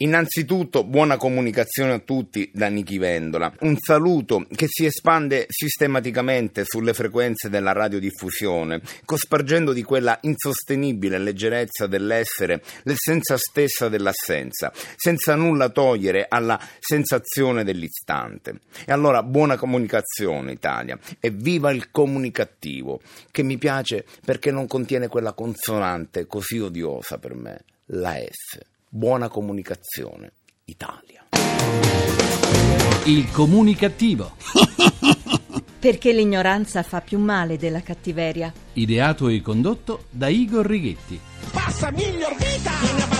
Innanzitutto buona comunicazione a tutti da Nichi Vendola. Un saluto che si espande sistematicamente sulle frequenze della radiodiffusione, cospargendo di quella insostenibile leggerezza dell'essere l'essenza stessa dell'assenza, senza nulla togliere alla sensazione dell'istante. E allora buona comunicazione Italia e viva il comunicativo, che mi piace perché non contiene quella consonante così odiosa per me, la F. Buona comunicazione, Italia. Il comunicativo. Perché l'ignoranza fa più male della cattiveria. Ideato e condotto da Igor Righetti. Passa miglior vita!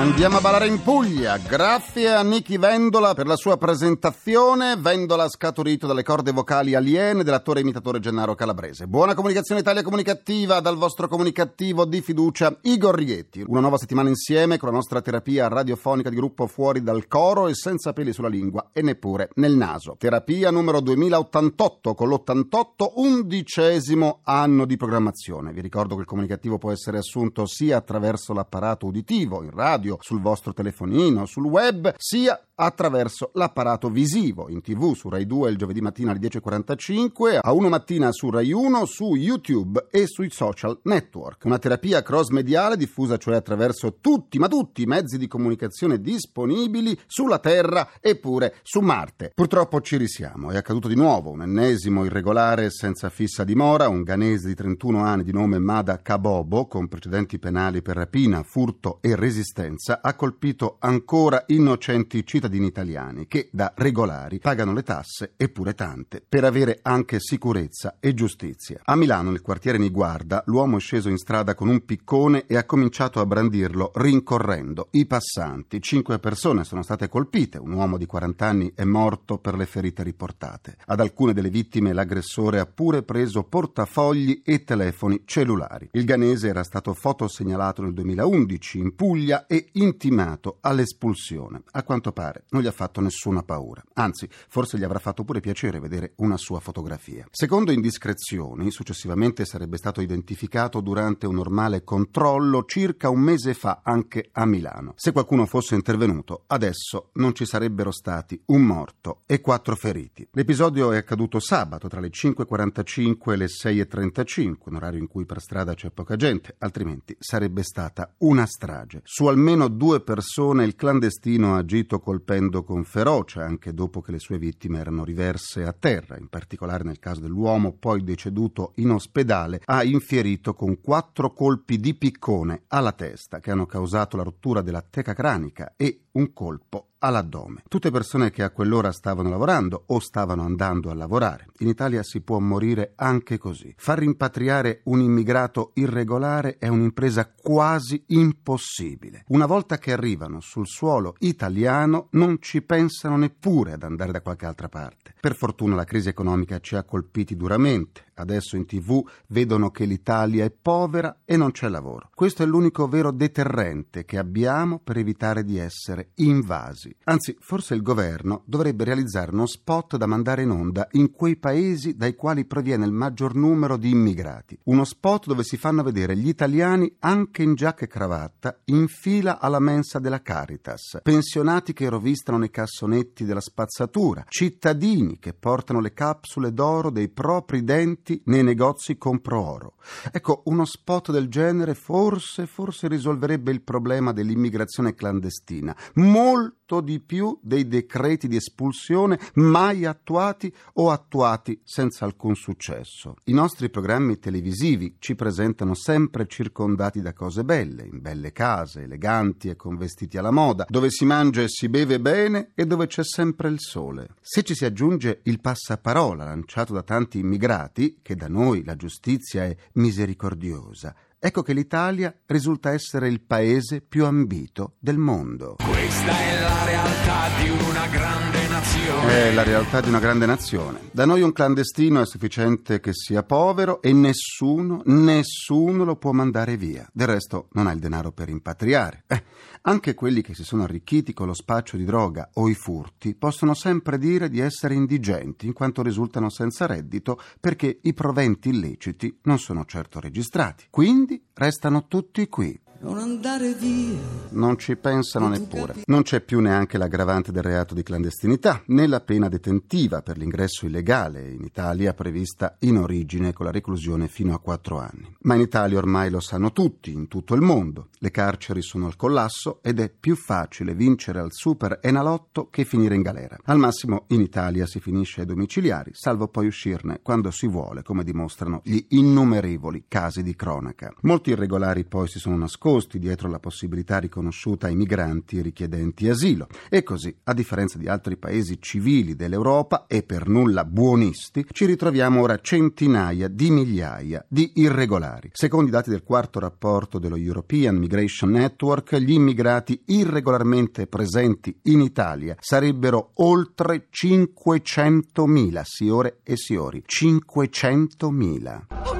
Andiamo a ballare in Puglia. Grazie a Nichi Vendola per la sua presentazione. Vendola scaturito dalle corde vocali aliene dell'attore imitatore Gennaro Calabrese. Buona comunicazione Italia comunicativa dal vostro comunicativo di fiducia Igor Righetti. Una nuova settimana insieme con la nostra terapia radiofonica di gruppo fuori dal coro e senza peli sulla lingua e neppure nel naso. Terapia numero 2088 con l'88 undicesimo anno di programmazione. Vi ricordo che il comunicativo può essere assunto sia attraverso l'apparato uditivo in radio, sul vostro telefonino, sul web, sia attraverso l'apparato visivo in tv su Rai 2 il giovedì mattina alle 10.45, a 1 mattina su Rai 1, su YouTube e sui social network. Una terapia cross-mediale diffusa cioè attraverso tutti, ma tutti i mezzi di comunicazione disponibili sulla Terra e pure su Marte. Purtroppo ci risiamo, è accaduto di nuovo un ennesimo irregolare senza fissa dimora, un ghanese di 31 anni di nome Mada Kabobo, con precedenti penali per rapina, furto e resistenza, ha colpito ancora innocenti cittadini cittadini italiani che da regolari pagano le tasse eppure tante per avere anche sicurezza e giustizia. A Milano, nel quartiere Niguarda, l'uomo è sceso in strada con un piccone e ha cominciato a brandirlo rincorrendo i passanti. Cinque persone sono state colpite, un uomo di 40 anni è morto per le ferite riportate. Ad alcune delle vittime l'aggressore ha pure preso portafogli e telefoni cellulari. Il ganese era stato fotosegnalato nel 2011 in Puglia e intimato all'espulsione. A quanto pare non gli ha fatto nessuna paura. Anzi, forse gli avrà fatto pure piacere vedere una sua fotografia. Secondo indiscrezioni, successivamente sarebbe stato identificato durante un normale controllo circa un mese fa anche a Milano. Se qualcuno fosse intervenuto, adesso non ci sarebbero stati un morto e quattro feriti. L'episodio è accaduto sabato tra le 5.45 e le 6.35, un orario in cui per strada c'è poca gente, altrimenti sarebbe stata una strage. Su almeno due persone il clandestino ha agito col colpendo con ferocia anche dopo che le sue vittime erano riverse a terra, in particolare nel caso dell'uomo poi deceduto in ospedale, ha infierito con quattro colpi di piccone alla testa che hanno causato la rottura della teca cranica e un colpo all'addome. Tutte persone che a quell'ora stavano lavorando o stavano andando a lavorare. In Italia si può morire anche così. Far rimpatriare un immigrato irregolare è un'impresa quasi impossibile. Una volta che arrivano sul suolo italiano non ci pensano neppure ad andare da qualche altra parte. Per fortuna la crisi economica ci ha colpiti duramente. Adesso in tv vedono che l'Italia è povera e non c'è lavoro. Questo è l'unico vero deterrente che abbiamo per evitare di essere invasi. Anzi, forse il governo dovrebbe realizzare uno spot da mandare in onda in quei paesi dai quali proviene il maggior numero di immigrati. Uno spot dove si fanno vedere gli italiani anche in giacca e cravatta in fila alla mensa della Caritas, pensionati che rovistano nei cassonetti della spazzatura, cittadini che portano le capsule d'oro dei propri denti nei negozi compro oro. Ecco, uno spot del genere forse, forse risolverebbe il problema dell'immigrazione clandestina, molto di più dei decreti di espulsione mai attuati o attuati senza alcun successo. I nostri programmi televisivi ci presentano sempre circondati da cose belle, in belle case, eleganti e con vestiti alla moda, dove si mangia e si beve bene e dove c'è sempre il sole. Se ci si aggiunge il passaparola lanciato da tanti immigrati, che da noi la giustizia è misericordiosa, ecco che l'Italia risulta essere il paese più ambito del mondo. Questa è la realtà di una grande nazione. È la realtà di una grande nazione. Da noi un clandestino è sufficiente che sia povero e nessuno, nessuno lo può mandare via. Del resto non ha il denaro per rimpatriare. Eh, anche quelli che si sono arricchiti con lo spaccio di droga o i furti possono sempre dire di essere indigenti in quanto risultano senza reddito perché i proventi illeciti non sono certo registrati. Quindi restano tutti qui. Non andare via. Non ci pensano neppure. Non c'è più neanche l'aggravante del reato di clandestinità, né la pena detentiva per l'ingresso illegale in Italia prevista in origine con la reclusione fino a quattro anni. Ma in Italia ormai lo sanno tutti, in tutto il mondo. Le carceri sono al collasso ed è più facile vincere al super enalotto che finire in galera. Al massimo in Italia si finisce ai domiciliari, salvo poi uscirne quando si vuole, come dimostrano gli innumerevoli casi di cronaca. Molti irregolari poi si sono nascosti dietro la possibilità riconosciuta ai migranti richiedenti asilo. E così, a differenza di altri paesi civili dell'Europa e per nulla buonisti, ci ritroviamo ora centinaia di migliaia di irregolari. Secondo i dati del quarto rapporto dello European Migration Network, gli immigrati irregolarmente presenti in Italia sarebbero oltre 500.000, signore e signori. 500.000.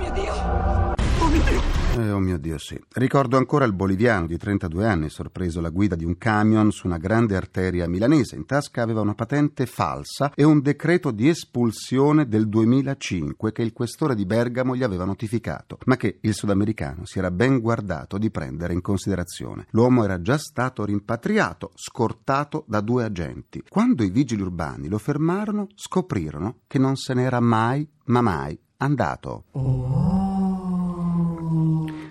Eh, oh mio Dio, sì. Ricordo ancora il boliviano di 32 anni, sorpreso alla guida di un camion su una grande arteria milanese. In tasca aveva una patente falsa e un decreto di espulsione del 2005 che il questore di Bergamo gli aveva notificato, ma che il sudamericano si era ben guardato di prendere in considerazione. L'uomo era già stato rimpatriato, scortato da due agenti. Quando i vigili urbani lo fermarono, scoprirono che non se n'era mai, ma mai andato.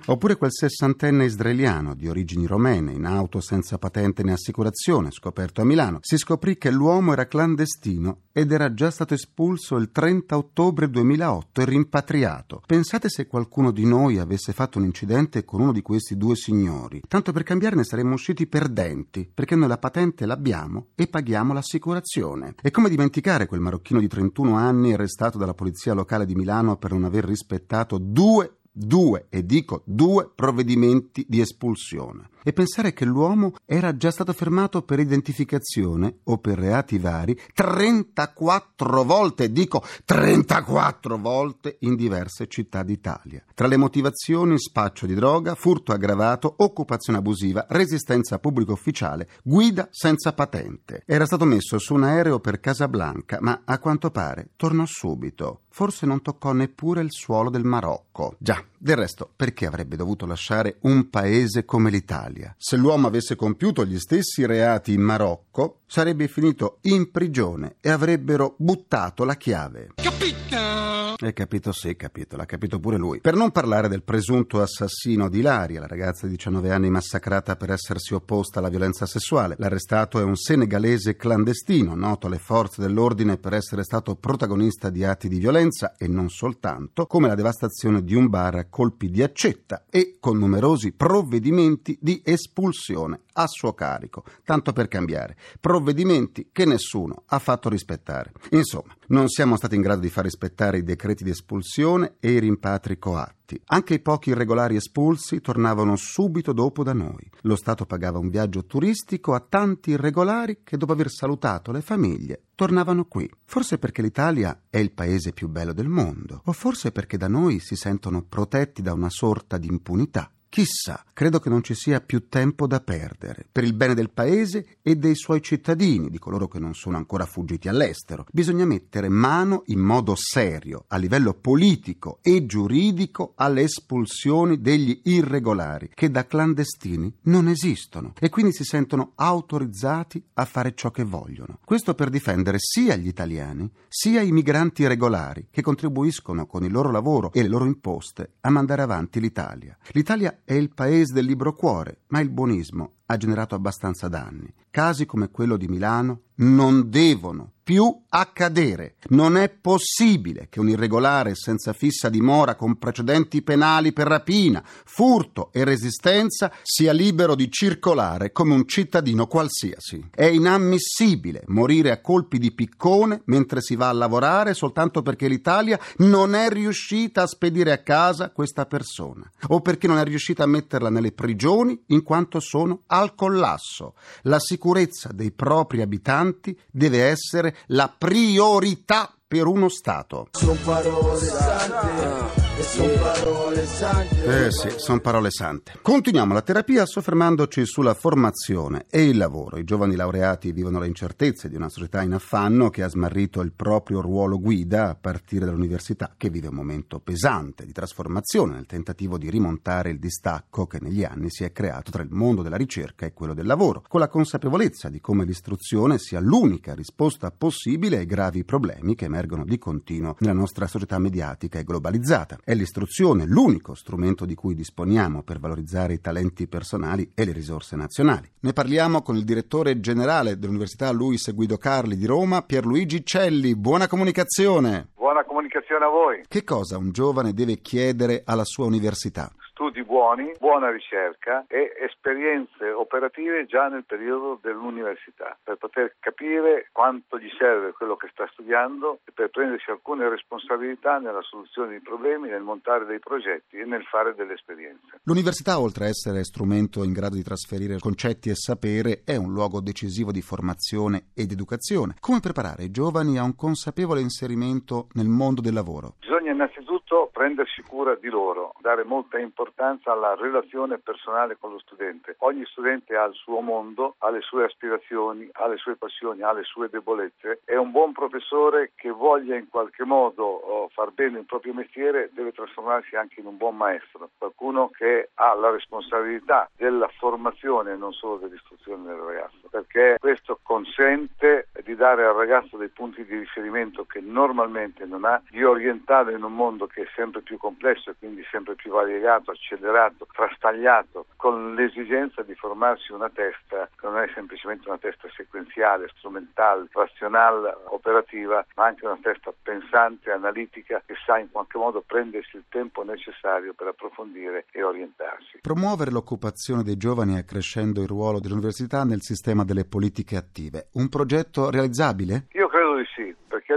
Oppure quel sessantenne israeliano di origini romene, in auto senza patente né assicurazione, scoperto a Milano. Si scoprì che l'uomo era clandestino ed era già stato espulso il 30 ottobre 2008 e rimpatriato. Pensate se qualcuno di noi avesse fatto un incidente con uno di questi due signori. Tanto per cambiare ne saremmo usciti perdenti, perché noi la patente l'abbiamo e paghiamo l'assicurazione. E come dimenticare quel marocchino di 31 anni arrestato dalla polizia locale di Milano per non aver rispettato due due, e dico due, provvedimenti di espulsione. E pensare che l'uomo era già stato fermato per identificazione o per reati vari 34 volte, dico 34 volte in diverse città d'Italia. Tra le motivazioni spaccio di droga, furto aggravato, occupazione abusiva, resistenza pubblico ufficiale, guida senza patente. Era stato messo su un aereo per Casablanca, ma a quanto pare tornò subito. Forse non toccò neppure il suolo del Marocco. Già, del resto, perché avrebbe dovuto lasciare un paese come l'Italia? Se l'uomo avesse compiuto gli stessi reati in Marocco, sarebbe finito in prigione e avrebbero buttato la chiave. Capito? Hai capito? Sì, capito, l'ha capito pure lui. Per non parlare del presunto assassino di Ilaria, la ragazza di 19 anni massacrata per essersi opposta alla violenza sessuale. L'arrestato è un senegalese clandestino, noto alle forze dell'ordine per essere stato protagonista di atti di violenza e non soltanto, come la devastazione di un bar a colpi di accetta e con numerosi provvedimenti di espulsione a suo carico, tanto per cambiare. Provvedimenti che nessuno ha fatto rispettare. Insomma, non siamo stati in grado di far rispettare i decreti di espulsione e i rimpatri coatti. Anche i pochi irregolari espulsi tornavano subito dopo da noi. Lo Stato pagava un viaggio turistico a tanti irregolari che dopo aver salutato le famiglie tornavano qui. Forse perché l'Italia è il paese più bello del mondo, o forse perché da noi si sentono protetti da una sorta di impunità. Chissà, credo che non ci sia più tempo da perdere. Per il bene del paese e dei suoi cittadini, di coloro che non sono ancora fuggiti all'estero, bisogna mettere mano in modo serio, a livello politico e giuridico, alle espulsioni degli irregolari, che da clandestini non esistono e quindi si sentono autorizzati a fare ciò che vogliono. Questo per difendere sia gli italiani, sia i migranti regolari, che contribuiscono con il loro lavoro e le loro imposte a mandare avanti l'Italia. L'Italia è il paese del libro cuore, ma il buonismo ha generato abbastanza danni. Casi come quello di Milano non devono più accadere. Non è possibile che un irregolare senza fissa dimora con precedenti penali per rapina, furto e resistenza sia libero di circolare come un cittadino qualsiasi. È inammissibile morire a colpi di piccone mentre si va a lavorare soltanto perché l'Italia non è riuscita a spedire a casa questa persona o perché non è riuscita a metterla nelle prigioni in quanto sono al collasso. La sicurezza dei propri abitanti deve essere la priorità per uno Stato. Sono parole sante e sono parole sante. Eh sì, sono parole sante. Continuiamo la terapia soffermandoci sulla formazione e il lavoro. I giovani laureati vivono le incertezze di una società in affanno che ha smarrito il proprio ruolo guida a partire dall'università, che vive un momento pesante di trasformazione nel tentativo di rimontare il distacco che negli anni si è creato tra il mondo della ricerca e quello del lavoro, con la consapevolezza di come l'istruzione sia l'unica risposta possibile ai gravi problemi che emergono di continuo nella nostra società mediatica e globalizzata. È l'istruzione l'unico strumento di cui disponiamo per valorizzare i talenti personali e le risorse nazionali. Ne parliamo con il direttore generale dell'Università Luis Guido Carli di Roma, Pierluigi Celli. Buona comunicazione! Buona comunicazione a voi. Che cosa un giovane deve chiedere alla sua università? Studi buoni, buona ricerca e esperienze operative già nel periodo dell'università per poter capire quanto gli serve quello che sta studiando e per prendersi alcune responsabilità nella soluzione di problemi, nel montare dei progetti e nel fare delle esperienze. L'università, oltre a essere strumento in grado di trasferire concetti e sapere, è un luogo decisivo di formazione ed educazione. Come preparare i giovani a un consapevole inserimento nel mondo del lavoro? Bisogna innanzitutto prendersi cura di loro, dare molta importanza alla relazione personale con lo studente. Ogni studente ha il suo mondo, ha le sue aspirazioni, ha le sue passioni, ha le sue debolezze e un buon professore che voglia in qualche modo oh, far bene il proprio mestiere deve trasformarsi anche in un buon maestro, qualcuno che ha la responsabilità della formazione e non solo dell'istruzione del ragazzo, perché questo consente di dare al ragazzo dei punti di riferimento che normalmente non ha, di orientarlo in un mondo che è sempre più complesso e quindi sempre più variegato, accelerato, frastagliato, con l'esigenza di formarsi una testa che non è semplicemente una testa sequenziale, strumentale, razionale, operativa, ma anche una testa pensante, analitica, che sa in qualche modo prendersi il tempo necessario per approfondire e orientarsi. Promuovere l'occupazione dei giovani accrescendo il ruolo dell'università nel sistema delle politiche attive. Un progetto realizzabile? Io credo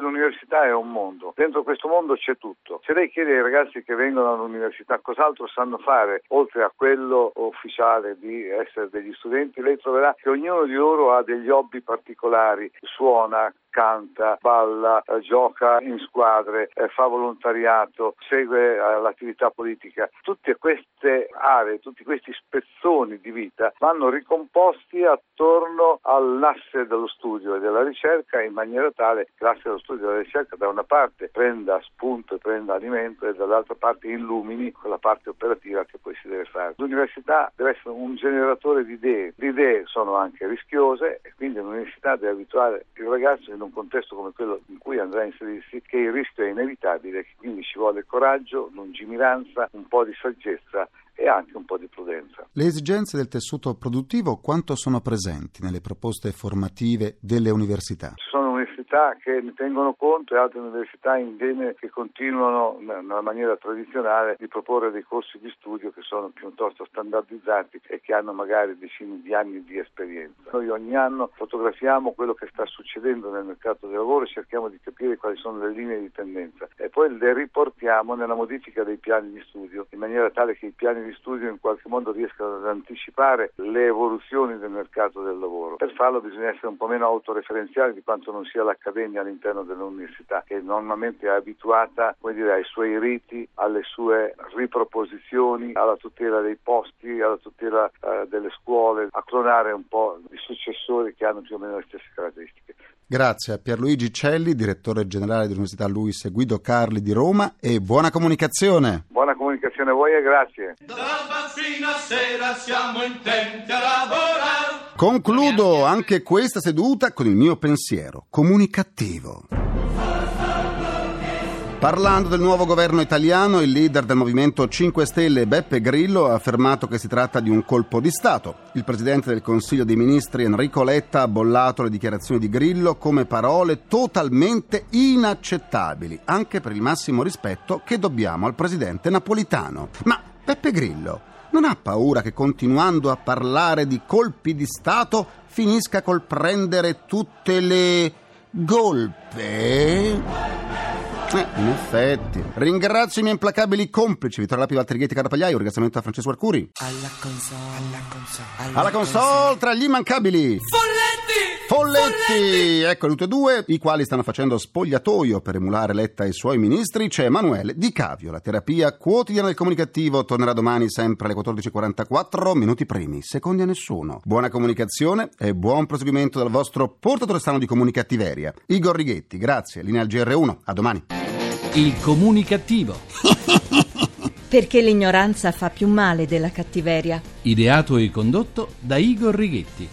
l'università è un mondo. Dentro questo mondo c'è tutto. Se lei chiede ai ragazzi che vengono all'università cos'altro sanno fare, oltre a quello ufficiale di essere degli studenti, lei troverà che ognuno di loro ha degli hobby particolari, suona, canta, balla, eh, gioca in squadre, eh, fa volontariato, segue eh, l'attività politica. Tutte queste aree, tutti questi spezzoni di vita vanno ricomposti attorno all'asse dello studio e della ricerca in maniera tale che l'asse dello studio e della ricerca da una parte prenda spunto e prenda alimento e dall'altra parte illumini quella parte operativa che poi si deve fare. L'università deve essere un generatore di idee. Le idee sono anche rischiose e quindi l'università deve abituare il ragazzo in un contesto come quello in cui andrà a inserirsi che il rischio è inevitabile, quindi ci vuole coraggio, lungimiranza, un po' di saggezza e anche un po' di prudenza. Le esigenze del tessuto produttivo quanto sono presenti nelle proposte formative delle università? Sono università che ne tengono conto e altre università in genere che continuano nella maniera tradizionale di proporre dei corsi di studio che sono piuttosto standardizzati e che hanno magari decine di anni di esperienza. Noi ogni anno fotografiamo quello che sta succedendo nel mercato del lavoro e cerchiamo di capire quali sono le linee di tendenza e poi le riportiamo nella modifica dei piani di studio in maniera tale che i piani di studio in qualche modo riescano ad anticipare le evoluzioni del mercato del lavoro. Per farlo bisogna essere un po' meno autoreferenziali di quanto non sia l'accademia all'interno dell'università, che normalmente è abituata dire, ai suoi riti, alle sue riproposizioni, alla tutela dei posti, alla tutela eh, delle scuole, a clonare un po' i successori che hanno più o meno le stesse caratteristiche. Grazie a Pierluigi Celli, direttore generale dell'Università Luis Guido Carli di Roma e buona comunicazione. Buona comunicazione a voi e grazie. Dal mattino a sera siamo intenti a lavorare. Concludo anche questa seduta con il mio pensiero comunicativo. Parlando del nuovo governo italiano, il leader del Movimento 5 Stelle, Beppe Grillo, ha affermato che si tratta di un colpo di Stato. Il presidente del Consiglio dei Ministri, Enrico Letta, ha bollato le dichiarazioni di Grillo come parole totalmente inaccettabili, anche per il massimo rispetto che dobbiamo al presidente napolitano. Ma Beppe Grillo non ha paura che continuando a parlare di colpi di Stato finisca col prendere tutte le golpe? Eh, in effetti. Ringrazio i miei implacabili complici, Vittorio Lapi, Valtteri Ghetti, Carapagliaio, un ringraziamento a Francesco Arcuri. Alla console, alla console, Alla console tra gli immancabili Folletti! Ecco tutti e due, i quali stanno facendo spogliatoio per emulare Letta e i suoi ministri. C'è Emanuele Di Cavio. La terapia quotidiana del comunicativo tornerà domani sempre alle 14.44, minuti primi, secondi a nessuno. Buona comunicazione e buon proseguimento dal vostro portatore strano di comunicattiveria. Igor Righetti, grazie. Linea al GR1. A domani. Il comunicativo. Perché l'ignoranza fa più male della cattiveria. Ideato e condotto da Igor Righetti.